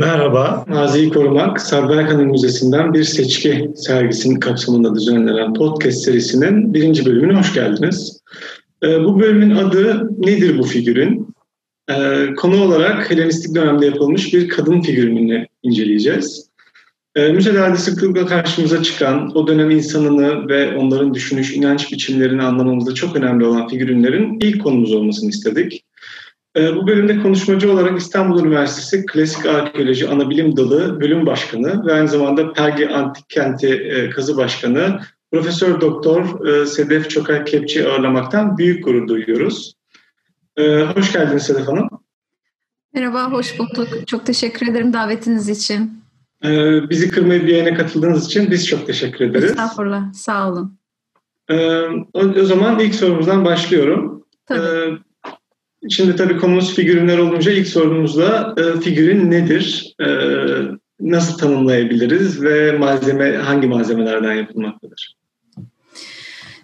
Merhaba, Mazi'yi Korumak, Sarp Erkan'ın Müzesi'nden bir seçki sergisinin kapsamında düzenlenen podcast serisinin birinci bölümüne hoş geldiniz. Ee, bu bölümün adı Nedir bu figürün? Ee, konu olarak Helenistik dönemde yapılmış bir kadın figürünü inceleyeceğiz. Ee, müzelerde sıklıkla karşımıza çıkan o dönem insanını ve onların düşünüş, inanç biçimlerini anlamamızda çok önemli olan figürünlerin ilk konumuz olmasını istedik. Ee, bu bölümde konuşmacı olarak İstanbul Üniversitesi Klasik Arkeoloji Anabilim Dalı Bölüm Başkanı ve aynı zamanda Perge Antik Kenti e, Kazı Başkanı Profesör Doktor e, Sedef Çokay Kepçi ağırlamaktan büyük gurur duyuyoruz. Ee, hoş geldiniz Sedef Hanım. Merhaba, hoş bulduk. Çok teşekkür ederim davetiniz için. Bizi kırmayıp bir yayına katıldığınız için biz çok teşekkür ederiz. Estağfurullah, sağ olun. O zaman ilk sorumuzdan başlıyorum. Tabii. Şimdi tabii konumuz figürünler olunca ilk sorumuzda e, figürün nedir? E, nasıl tanımlayabiliriz ve malzeme hangi malzemelerden yapılmaktadır?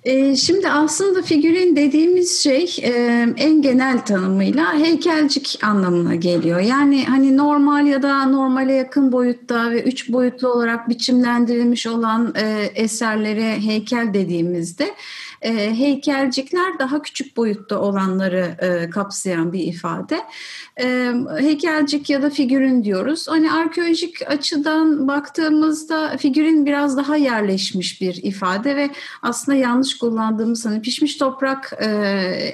E, şimdi aslında figürin dediğimiz şey e, en genel tanımıyla heykelcik anlamına geliyor. Yani hani normal ya da normale yakın boyutta ve üç boyutlu olarak biçimlendirilmiş olan e, eserlere heykel dediğimizde e, heykelcikler daha küçük boyutta olanları e, kapsayan bir ifade. E, heykelcik ya da figürün diyoruz. Hani arkeolojik açıdan baktığımızda figürün biraz daha yerleşmiş bir ifade ve aslında yanlış kullandığımız hani pişmiş toprak e,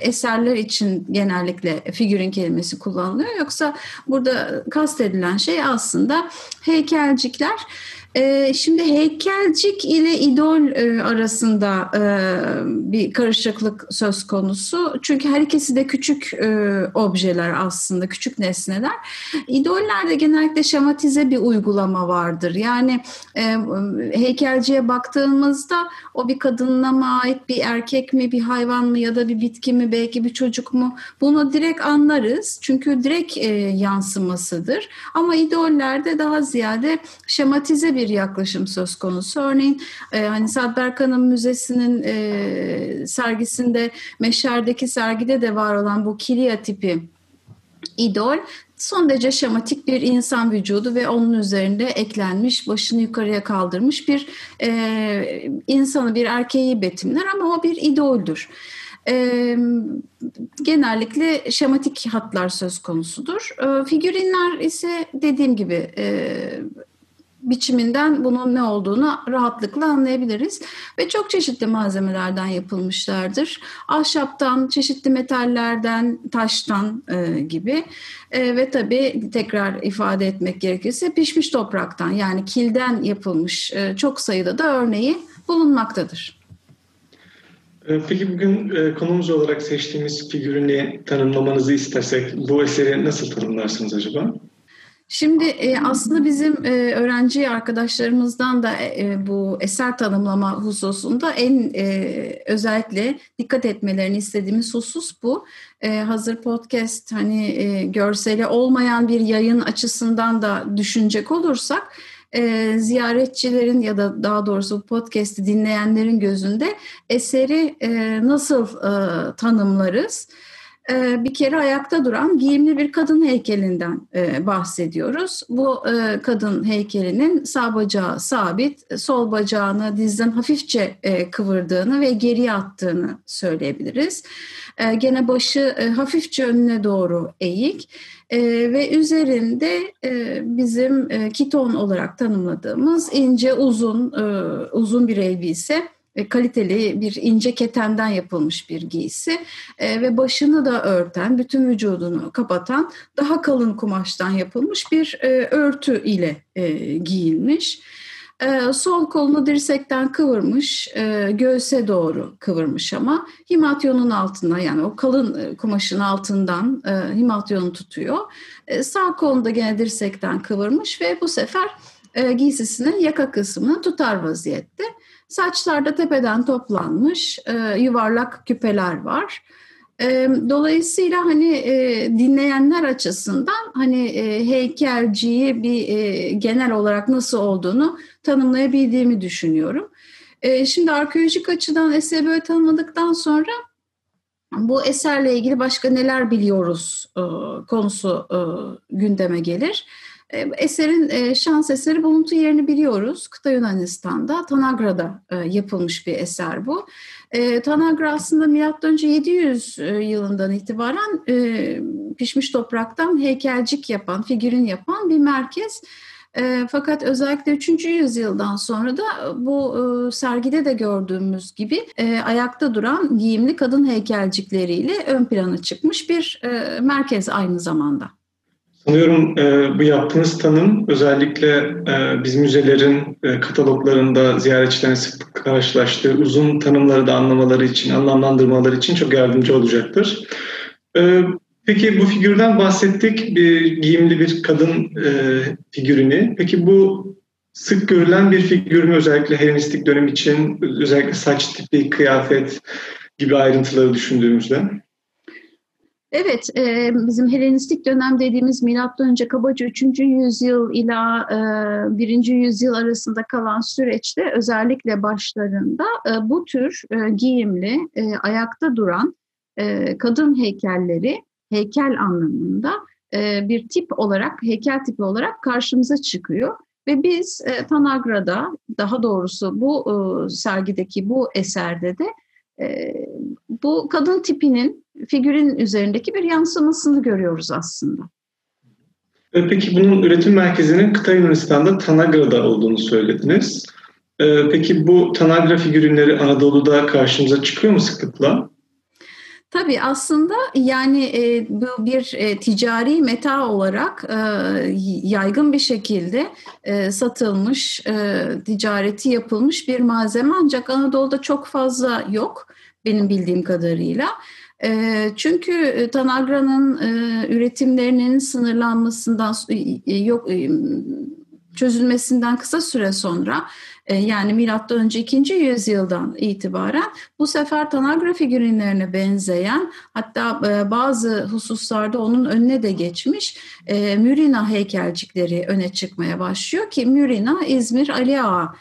eserler için genellikle figürün kelimesi kullanılıyor. Yoksa burada kastedilen şey aslında heykelcikler. E, şimdi heykelcik ile idol e, arasında e, bir karışıklık söz konusu. Çünkü her ikisi de küçük e, objeler aslında, küçük nesneler. İdollerde genellikle şematize bir uygulama vardır. Yani heykelciye baktığımızda o bir kadınla mı ait bir erkek mi, bir hayvan mı ya da bir bitki mi, belki bir çocuk mu? Bunu direkt anlarız. Çünkü direkt yansımasıdır. Ama idollerde daha ziyade şematize bir bir yaklaşım söz konusu. Örneğin e, hani Sad Berkan'ın müzesinin e, sergisinde Meşer'deki sergide de var olan bu Kilia tipi idol son derece şematik bir insan vücudu ve onun üzerinde eklenmiş, başını yukarıya kaldırmış bir e, insanı, bir erkeği betimler ama o bir idoldür. E, genellikle şematik hatlar söz konusudur. E, figürinler ise dediğim gibi e, biçiminden bunun ne olduğunu rahatlıkla anlayabiliriz. Ve çok çeşitli malzemelerden yapılmışlardır. Ahşaptan, çeşitli metallerden, taştan e, gibi. E, ve tabii tekrar ifade etmek gerekirse pişmiş topraktan yani kilden yapılmış e, çok sayıda da örneği bulunmaktadır. E, peki bugün e, konumuz olarak seçtiğimiz figürünü tanımlamanızı istersek bu eseri nasıl tanımlarsınız acaba? Şimdi e, aslında bizim e, öğrenci arkadaşlarımızdan da e, bu eser tanımlama hususunda en e, özellikle dikkat etmelerini istediğimiz husus bu. E, hazır podcast hani e, görseli olmayan bir yayın açısından da düşünecek olursak e, ziyaretçilerin ya da daha doğrusu podcast'i dinleyenlerin gözünde eseri e, nasıl e, tanımlarız? Ee, bir kere ayakta duran giyimli bir kadın heykelinden e, bahsediyoruz. Bu e, kadın heykelinin sağ bacağı sabit, sol bacağını dizden hafifçe e, kıvırdığını ve geriye attığını söyleyebiliriz. Gene başı hafifçe önüne doğru eğik ve üzerinde bizim kiton olarak tanımladığımız ince uzun uzun bir elbise kaliteli bir ince ketenden yapılmış bir giysi e, ve başını da örten, bütün vücudunu kapatan daha kalın kumaştan yapılmış bir e, örtü ile e, giyilmiş. E, sol kolunu dirsekten kıvırmış, e, göğse doğru kıvırmış ama himatyonun altına yani o kalın e, kumaşın altından e, himatyonu tutuyor. E, sağ kolunu da gene dirsekten kıvırmış ve bu sefer e, giysisinin yaka kısmını tutar vaziyette. Saçlarda tepeden toplanmış e, yuvarlak küpeler var. E, dolayısıyla hani e, dinleyenler açısından hani e, heykelciyi bir e, genel olarak nasıl olduğunu tanımlayabildiğimi düşünüyorum. E, şimdi arkeolojik açıdan eseri böyle tanımladıktan sonra bu eserle ilgili başka neler biliyoruz e, konusu e, gündeme gelir. E, eserin e, şans eseri buluntu yerini biliyoruz. Kıta Yunanistan'da, Tanagra'da e, yapılmış bir eser bu. Tanagra aslında M.Ö. 700 yılından itibaren pişmiş topraktan heykelcik yapan, figürün yapan bir merkez. fakat özellikle 3. yüzyıldan sonra da bu sergide de gördüğümüz gibi ayakta duran giyimli kadın heykelcikleriyle ön plana çıkmış bir merkez aynı zamanda. Sanıyorum e, bu yaptığınız tanım özellikle e, biz müzelerin e, kataloglarında ziyaretçilerin sık karşılaştığı uzun tanımları da anlamaları için, anlamlandırmaları için çok yardımcı olacaktır. E, peki bu figürden bahsettik, bir giyimli bir kadın e, figürünü. Peki bu sık görülen bir figür mü özellikle Helenistik dönem için, özellikle saç tipi, kıyafet gibi ayrıntıları düşündüğümüzde? Evet, e, bizim Helenistik dönem dediğimiz milattan önce kabaca 3. yüzyıl ila e, 1. yüzyıl arasında kalan süreçte özellikle başlarında e, bu tür e, giyimli, e, ayakta duran e, kadın heykelleri heykel anlamında e, bir tip olarak, heykel tipi olarak karşımıza çıkıyor. Ve biz e, Tanagra'da, daha doğrusu bu e, sergideki bu eserde de e, bu kadın tipinin figürün üzerindeki bir yansımasını görüyoruz aslında. Peki bunun üretim merkezinin kıta Yunanistan'da Tanagra'da olduğunu söylediniz. E, peki bu Tanagra figürünleri Anadolu'da karşımıza çıkıyor mu sıklıkla? Tabii aslında yani e, bu bir e, ticari meta olarak e, yaygın bir şekilde satılmış, ticareti yapılmış bir malzeme ancak Anadolu'da çok fazla yok benim bildiğim kadarıyla. Çünkü Tanagra'nın üretimlerinin sınırlanmasından yok çözülmesinden kısa süre sonra yani milattan önce 2. yüzyıldan itibaren bu sefer Tanagra figürinlerine benzeyen hatta bazı hususlarda onun önüne de geçmiş Mürina heykelcikleri öne çıkmaya başlıyor ki Mürina İzmir Ali Ağa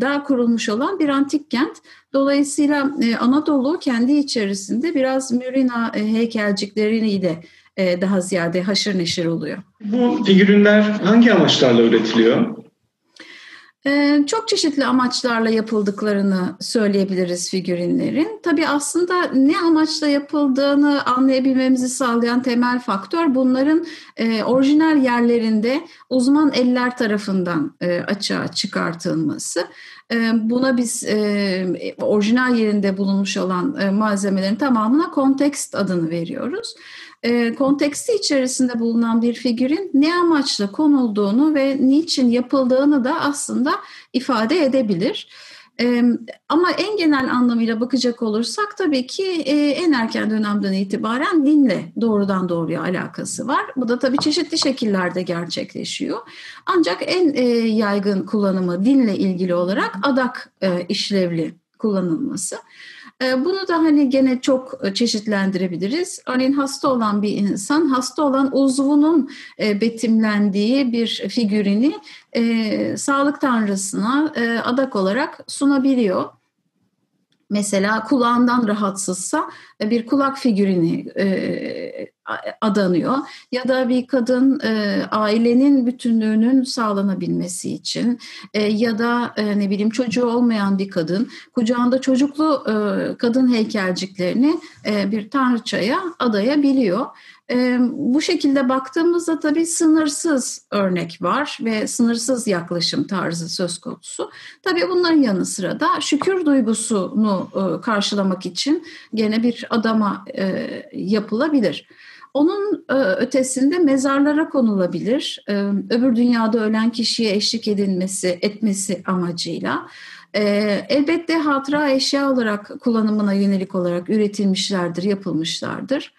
da kurulmuş olan bir antik kent. Dolayısıyla e, Anadolu kendi içerisinde biraz Mürina e, heykelcikleriyle e, daha ziyade haşır neşir oluyor. Bu figürünler hangi amaçlarla üretiliyor? Çok çeşitli amaçlarla yapıldıklarını söyleyebiliriz figürinlerin. Tabii aslında ne amaçla yapıldığını anlayabilmemizi sağlayan temel faktör bunların orijinal yerlerinde uzman eller tarafından açığa çıkartılması. Buna biz orijinal yerinde bulunmuş olan malzemelerin tamamına kontekst adını veriyoruz e, konteksti içerisinde bulunan bir figürün ne amaçla konulduğunu ve niçin yapıldığını da aslında ifade edebilir. E, ama en genel anlamıyla bakacak olursak tabii ki e, en erken dönemden itibaren dinle doğrudan doğruya alakası var. Bu da tabii çeşitli şekillerde gerçekleşiyor. Ancak en e, yaygın kullanımı dinle ilgili olarak adak e, işlevli kullanılması. Ee, bunu da hani gene çok e, çeşitlendirebiliriz. Örneğin hasta olan bir insan hasta olan uzvunun e, betimlendiği bir figürünü e, sağlık tanrısına adak olarak sunabiliyor mesela kulağından rahatsızsa e, bir kulak figürünü e, adanıyor ya da bir kadın e, ailenin bütünlüğünün sağlanabilmesi için e, ya da e, ne bileyim çocuğu olmayan bir kadın kucağında çocuklu e, kadın heykelciklerini e, bir tanrıçaya adayabiliyor. E, bu şekilde baktığımızda tabii sınırsız örnek var ve sınırsız yaklaşım tarzı söz konusu. Tabii bunların yanı sıra da şükür duygusunu e, karşılamak için gene bir adama e, yapılabilir. Onun e, ötesinde mezarlara konulabilir. Öbür dünyada ölen kişiye eşlik edilmesi, etmesi amacıyla. Elbette hatıra eşya olarak kullanımına yönelik olarak üretilmişlerdir, yapılmışlardır.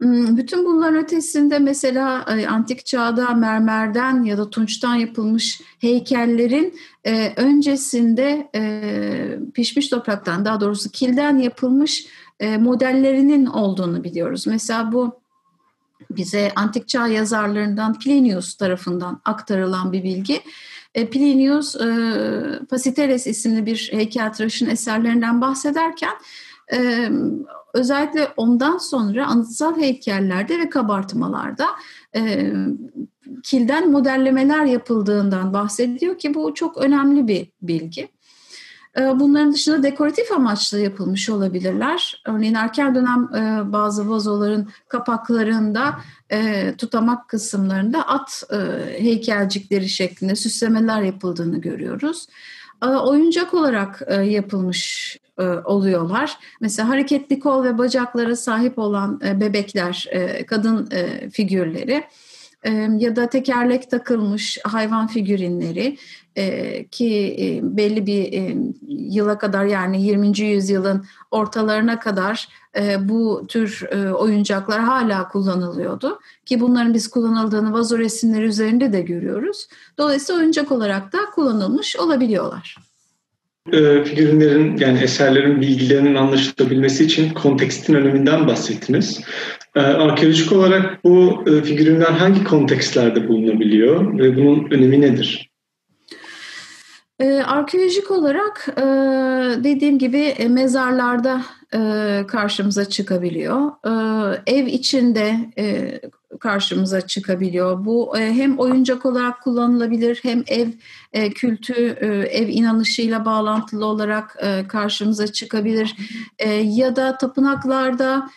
Bütün bunların ötesinde mesela e, antik çağda mermerden ya da tunçtan yapılmış heykellerin e, öncesinde e, pişmiş topraktan daha doğrusu kilden yapılmış modellerinin olduğunu biliyoruz. Mesela bu bize antik çağ yazarlarından Plinius tarafından aktarılan bir bilgi. Plinius Pasiteres isimli bir heykeltıraşın eserlerinden bahsederken özellikle ondan sonra anıtsal heykellerde ve kabartmalarda kilden modellemeler yapıldığından bahsediyor ki bu çok önemli bir bilgi. Ee, bunların dışında dekoratif amaçlı yapılmış olabilirler. Örneğin erken dönem e, bazı vazoların kapaklarında e, tutamak kısımlarında at e, heykelcikleri şeklinde süslemeler yapıldığını görüyoruz. Oyuncak olarak yapılmış oluyorlar. Mesela hareketli kol ve bacaklara sahip olan bebekler, kadın figürleri ya da tekerlek takılmış hayvan figürinleri ki belli bir yıla kadar yani 20. yüzyılın ortalarına kadar bu tür oyuncaklar hala kullanılıyordu. Ki bunların biz kullanıldığını vazo resimleri üzerinde de görüyoruz. Dolayısıyla oyuncak olarak da kullanılmış olabiliyorlar. Figürlerin yani eserlerin bilgilerinin anlaşılabilmesi için kontekstin öneminden bahsettiniz. Arkeolojik olarak bu figürler hangi kontekstlerde bulunabiliyor ve bunun önemi nedir? E, arkeolojik olarak e, dediğim gibi e, mezarlarda e, karşımıza çıkabiliyor. E, ev içinde e, karşımıza çıkabiliyor. Bu e, hem oyuncak olarak kullanılabilir hem ev e, kültü, e, ev inanışıyla bağlantılı olarak karşımıza çıkabilir. Ya da tapınaklarda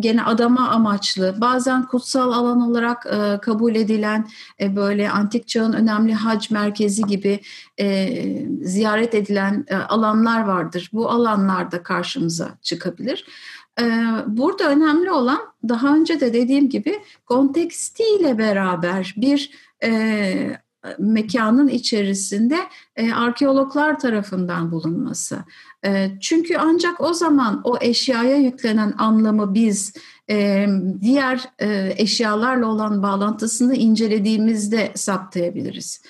gene adama amaçlı, bazen kutsal alan olarak kabul edilen böyle antik çağın önemli hac merkezi gibi ziyaret edilen alanlar vardır. Bu alanlarda karşımıza çıkabilir. E, burada önemli olan daha önce de dediğim gibi kontekstiyle beraber bir e, mekanın içerisinde e, arkeologlar tarafından bulunması. E, çünkü ancak o zaman o eşyaya yüklenen anlamı biz e, diğer e, eşyalarla olan bağlantısını incelediğimizde saptayabiliriz.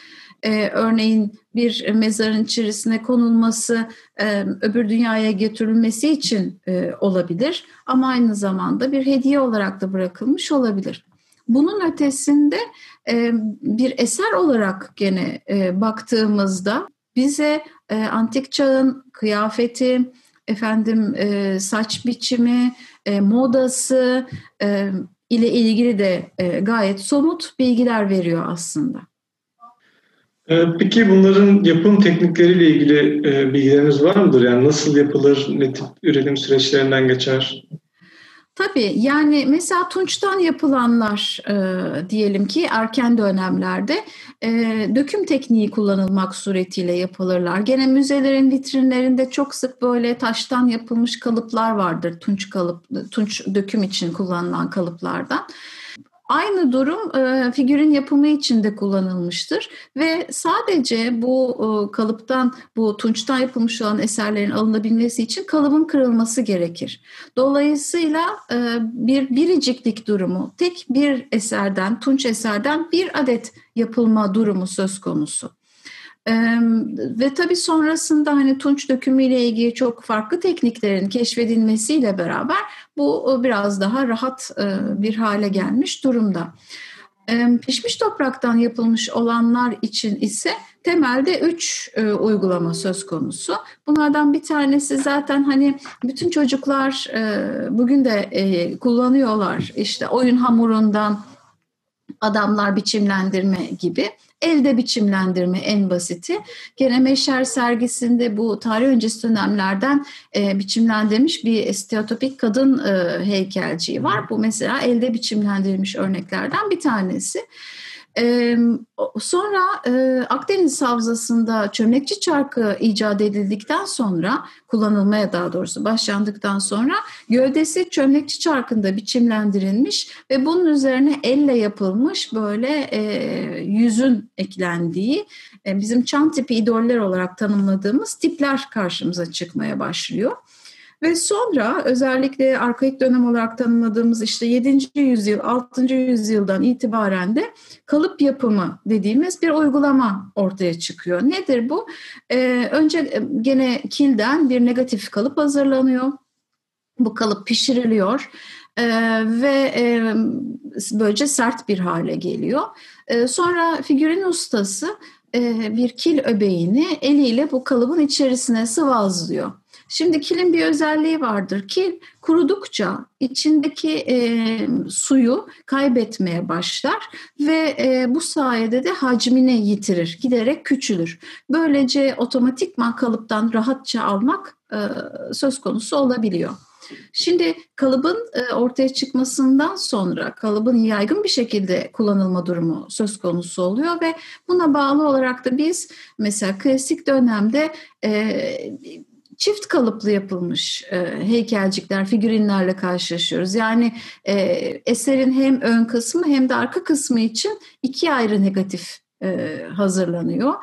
Ee, örneğin bir mezarın içerisine konulması, e, öbür dünyaya götürülmesi için e, olabilir ama aynı zamanda bir hediye olarak da bırakılmış olabilir. Bunun ötesinde e, bir eser olarak gene e, baktığımızda bize e, antik çağın kıyafeti, efendim e, saç biçimi, e, modası e, ile ilgili de e, gayet somut bilgiler veriyor aslında. E, peki bunların yapım teknikleriyle ilgili e, bilgileriniz var mıdır? Yani nasıl yapılır, ne tip üretim süreçlerinden geçer? Tabii yani mesela tunçtan yapılanlar e, diyelim ki erken dönemlerde e, döküm tekniği kullanılmak suretiyle yapılırlar. Gene müzelerin vitrinlerinde çok sık böyle taştan yapılmış kalıplar vardır tunç kalıp tunç döküm için kullanılan kalıplardan. Aynı durum e, figürün yapımı için de kullanılmıştır ve sadece bu e, kalıptan, bu tunçtan yapılmış olan eserlerin alınabilmesi için kalıbın kırılması gerekir. Dolayısıyla e, bir biriciklik durumu, tek bir eserden, tunç eserden bir adet yapılma durumu söz konusu. Ee, ve tabii sonrasında hani tunç dökümüyle ilgili çok farklı tekniklerin keşfedilmesiyle beraber bu biraz daha rahat e, bir hale gelmiş durumda. E, pişmiş topraktan yapılmış olanlar için ise temelde üç e, uygulama söz konusu. Bunlardan bir tanesi zaten hani bütün çocuklar e, bugün de e, kullanıyorlar. İşte oyun hamurundan adamlar biçimlendirme gibi. Elde biçimlendirme en basiti. Gene Meşer sergisinde bu tarih öncesi dönemlerden e, biçimlendirilmiş bir stereotipik kadın e, heykelciği var. Bu mesela elde biçimlendirilmiş örneklerden bir tanesi. Ee, sonra e, Akdeniz Havzası'nda çömlekçi çarkı icat edildikten sonra, kullanılmaya daha doğrusu başlandıktan sonra gövdesi çömlekçi çarkında biçimlendirilmiş ve bunun üzerine elle yapılmış böyle e, yüzün eklendiği e, bizim çan tipi idoller olarak tanımladığımız tipler karşımıza çıkmaya başlıyor. Ve sonra özellikle arkaik dönem olarak tanımladığımız işte 7. yüzyıl, 6. yüzyıldan itibaren de kalıp yapımı dediğimiz bir uygulama ortaya çıkıyor. Nedir bu? Ee, önce e, gene kilden bir negatif kalıp hazırlanıyor. Bu kalıp pişiriliyor. Ee, ve e, böylece sert bir hale geliyor. Ee, sonra figürin ustası e, bir kil öbeğini eliyle bu kalıbın içerisine sıvazlıyor. Şimdi kilin bir özelliği vardır. Kil kurudukça içindeki e, suyu kaybetmeye başlar ve e, bu sayede de hacmini yitirir, giderek küçülür. Böylece otomatikman kalıptan rahatça almak e, söz konusu olabiliyor. Şimdi kalıbın e, ortaya çıkmasından sonra kalıbın yaygın bir şekilde kullanılma durumu söz konusu oluyor ve buna bağlı olarak da biz mesela klasik dönemde e, çift kalıplı yapılmış e, heykelcikler, figürinlerle karşılaşıyoruz. Yani eserin hem ön kısmı hem de arka kısmı için iki ayrı negatif hazırlanıyor.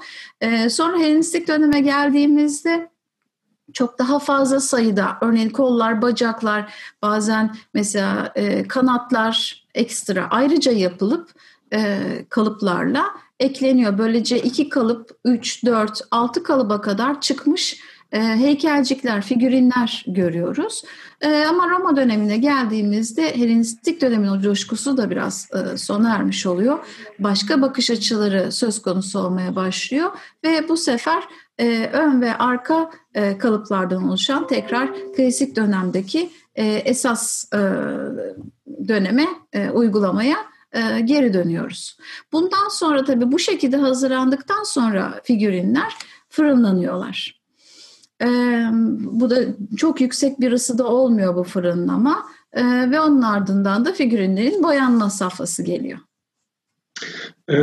sonra Helenistik döneme geldiğimizde çok daha fazla sayıda örneğin kollar, bacaklar, bazen mesela e, kanatlar ekstra ayrıca yapılıp e, kalıplarla ekleniyor. Böylece iki kalıp, üç, dört, altı kalıba kadar çıkmış e, heykelcikler, figürinler görüyoruz. E, ama Roma dönemine geldiğimizde Helenistik dönemin o coşkusu da biraz e, sona ermiş oluyor. Başka bakış açıları söz konusu olmaya başlıyor ve bu sefer e, ön ve arka e, kalıplardan oluşan tekrar klasik dönemdeki e, esas e, döneme e, uygulamaya e, geri dönüyoruz. Bundan sonra tabii bu şekilde hazırlandıktan sonra figürinler fırınlanıyorlar. E, bu da çok yüksek bir ısıda olmuyor bu fırınlama e, ve onun ardından da figürinlerin boyanma safhası geliyor. Ee,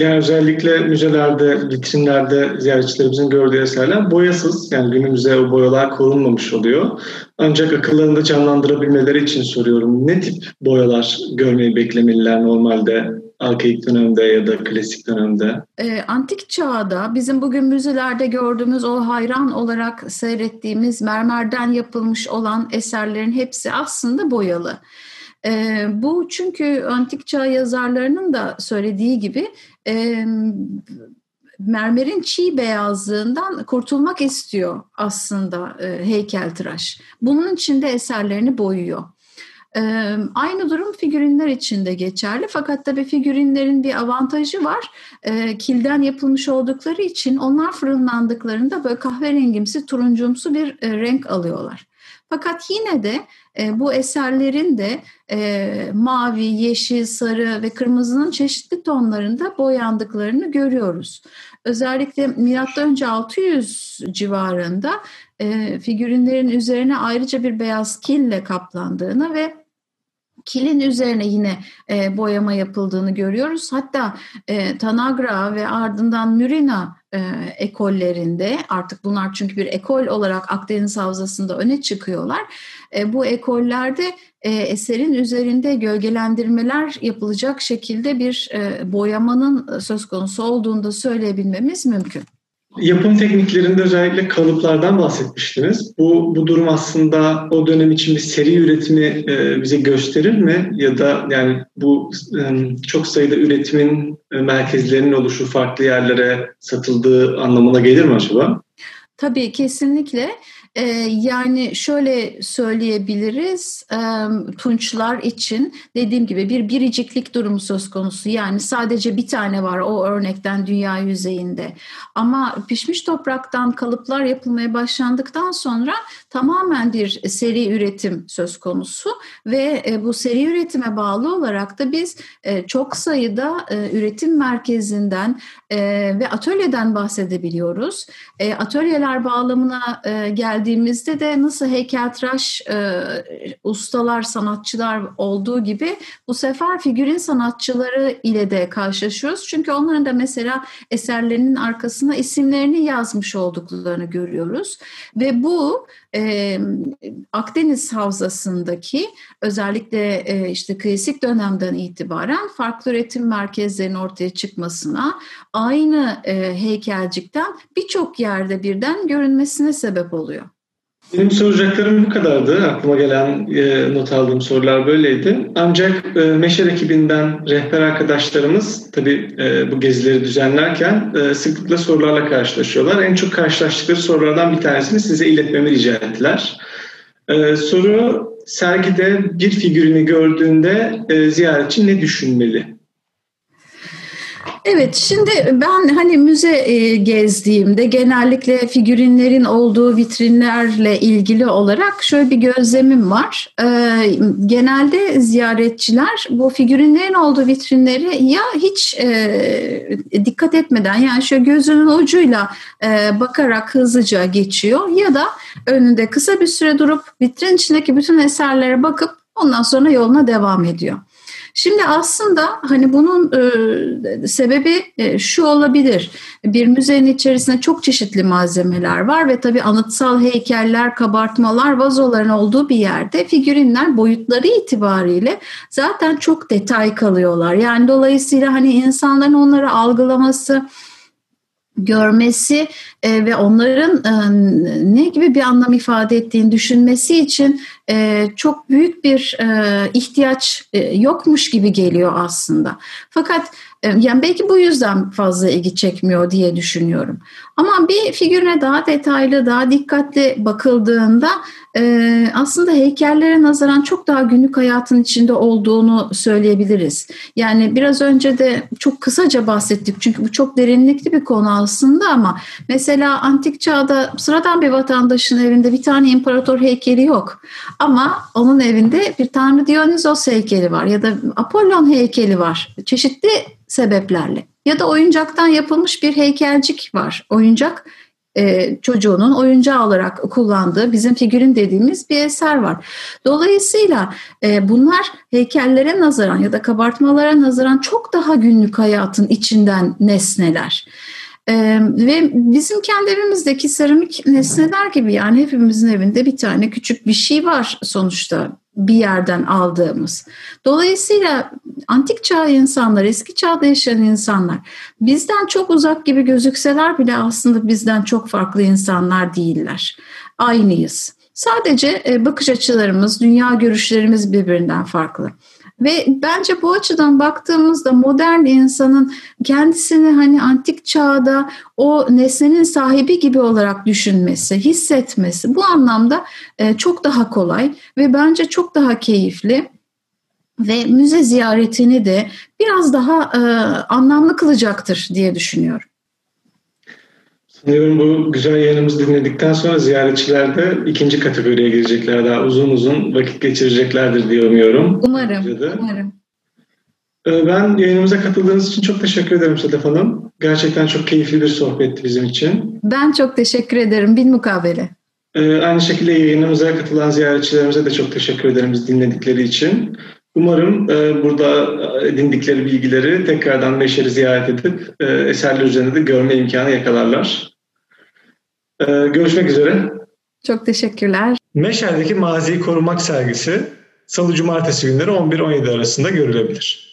yani özellikle müzelerde, vitrinlerde ziyaretçilerimizin gördüğü eserler boyasız. Yani günümüzde o boyalar korunmamış oluyor. Ancak akıllarında canlandırabilmeleri için soruyorum. Ne tip boyalar görmeyi beklemeliler normalde arkaik dönemde ya da klasik dönemde? E, antik çağda bizim bugün müzelerde gördüğümüz o hayran olarak seyrettiğimiz mermerden yapılmış olan eserlerin hepsi aslında boyalı. E, bu çünkü antik çağ yazarlarının da söylediği gibi e, mermerin çiğ beyazlığından kurtulmak istiyor aslında e, heykeltıraş. Bunun için de eserlerini boyuyor. Ee, aynı durum figürinler için de geçerli fakat tabii figürinlerin bir avantajı var. Ee, kilden yapılmış oldukları için onlar fırınlandıklarında böyle kahverengimsi, turuncumsu bir e, renk alıyorlar. Fakat yine de e, bu eserlerin de e, mavi, yeşil, sarı ve kırmızının çeşitli tonlarında boyandıklarını görüyoruz. Özellikle M.Ö. 600 civarında e, figürinlerin üzerine ayrıca bir beyaz kille kaplandığını ve kilin üzerine yine e, boyama yapıldığını görüyoruz. Hatta e, Tanagra ve ardından Mürina e, ekollerinde artık bunlar çünkü bir ekol olarak Akdeniz Havzası'nda öne çıkıyorlar. E, bu ekollerde e, eserin üzerinde gölgelendirmeler yapılacak şekilde bir e, boyamanın söz konusu olduğunu da söyleyebilmemiz mümkün. Yapım tekniklerinde özellikle kalıplardan bahsetmiştiniz. Bu, bu durum aslında o dönem için bir seri üretimi e, bize gösterir mi? Ya da yani bu e, çok sayıda üretimin e, merkezlerinin oluşu farklı yerlere satıldığı anlamına gelir mi acaba? Tabii kesinlikle. Ee, yani şöyle söyleyebiliriz e, tunçlar için dediğim gibi bir biriciklik durumu söz konusu. Yani sadece bir tane var o örnekten dünya yüzeyinde. Ama pişmiş topraktan kalıplar yapılmaya başlandıktan sonra tamamen bir seri üretim söz konusu ve e, bu seri üretime bağlı olarak da biz e, çok sayıda e, üretim merkezinden e, ve atölyeden bahsedebiliyoruz. E, atölyeler bağlamına e, geldi geldiğimizde de nasıl heykeltıraş e, ustalar, sanatçılar olduğu gibi bu sefer figürin sanatçıları ile de karşılaşıyoruz. Çünkü onların da mesela eserlerinin arkasına isimlerini yazmış olduklarını görüyoruz. Ve bu e, Akdeniz Havzası'ndaki özellikle e, işte klasik dönemden itibaren farklı üretim merkezlerinin ortaya çıkmasına aynı e, heykelcikten birçok yerde birden görünmesine sebep oluyor. Benim soracaklarım bu kadardı. Aklıma gelen e, not aldığım sorular böyleydi. Ancak e, Meşer ekibinden rehber arkadaşlarımız tabii e, bu gezileri düzenlerken e, sıklıkla sorularla karşılaşıyorlar. En çok karşılaştıkları sorulardan bir tanesini size iletmemi rica ettiler. E, soru sergide bir figürünü gördüğünde e, ziyaretçi ne düşünmeli? Evet, şimdi ben hani müze e, gezdiğimde genellikle figürinlerin olduğu vitrinlerle ilgili olarak şöyle bir gözlemim var. E, genelde ziyaretçiler bu figürinlerin olduğu vitrinleri ya hiç e, dikkat etmeden yani şöyle gözünün ucuyla bakarak hızlıca geçiyor ya da önünde kısa bir süre durup vitrin içindeki bütün eserlere bakıp ondan sonra yoluna devam ediyor. Şimdi aslında hani bunun e, sebebi e, şu olabilir. Bir müzenin içerisinde çok çeşitli malzemeler var ve tabii anıtsal heykeller, kabartmalar, vazoların olduğu bir yerde figürinler boyutları itibariyle zaten çok detay kalıyorlar. Yani dolayısıyla hani insanların onları algılaması, görmesi e, ve onların e, ne gibi bir anlam ifade ettiğini düşünmesi için e, çok büyük bir e, ihtiyaç e, yokmuş gibi geliyor aslında. Fakat e, yani belki bu yüzden fazla ilgi çekmiyor diye düşünüyorum. Ama bir figürüne daha detaylı, daha dikkatli bakıldığında e, aslında heykellere nazaran çok daha günlük hayatın içinde olduğunu söyleyebiliriz. Yani biraz önce de çok kısaca bahsettik çünkü bu çok derinlikli bir konu aslında ama mesela antik çağda sıradan bir vatandaşın evinde bir tane imparator heykeli yok. Ama onun evinde bir tanrı Dionysos heykeli var ya da Apollon heykeli var. Çeşitli sebeplerle. Ya da oyuncaktan yapılmış bir heykelcik var. Oyuncak e, çocuğunun oyuncağı olarak kullandığı bizim figürün dediğimiz bir eser var. Dolayısıyla e, bunlar heykellere nazaran ya da kabartmalara nazaran çok daha günlük hayatın içinden nesneler. Ee, ve bizim kendi evimizdeki seramik nesneler gibi yani hepimizin evinde bir tane küçük bir şey var sonuçta bir yerden aldığımız. Dolayısıyla antik çağ insanlar, eski çağda yaşayan insanlar bizden çok uzak gibi gözükseler bile aslında bizden çok farklı insanlar değiller. Aynıyız. Sadece bakış açılarımız, dünya görüşlerimiz birbirinden farklı. Ve bence bu açıdan baktığımızda modern insanın kendisini hani antik çağda o nesnenin sahibi gibi olarak düşünmesi, hissetmesi bu anlamda e, çok daha kolay ve bence çok daha keyifli ve müze ziyaretini de biraz daha e, anlamlı kılacaktır diye düşünüyorum. Sanıyorum bu güzel yayınımızı dinledikten sonra ziyaretçiler de ikinci kategoriye girecekler. Daha uzun uzun vakit geçireceklerdir diye umuyorum. Umarım, umarım. Ee, ben yayınımıza katıldığınız için çok teşekkür ederim Sedef Hanım. Gerçekten çok keyifli bir sohbetti bizim için. Ben çok teşekkür ederim. Bin mukabele. Ee, aynı şekilde yayınımıza katılan ziyaretçilerimize de çok teşekkür ederim dinledikleri için. Umarım e, burada edindikleri bilgileri tekrardan Meşer'i ziyaret edip e, eserler üzerinde de görme imkanı yakalarlar. Ee, görüşmek üzere. Çok teşekkürler. Meşer'deki Maziyi Korumak sergisi Salı Cumartesi günleri 11-17 arasında görülebilir.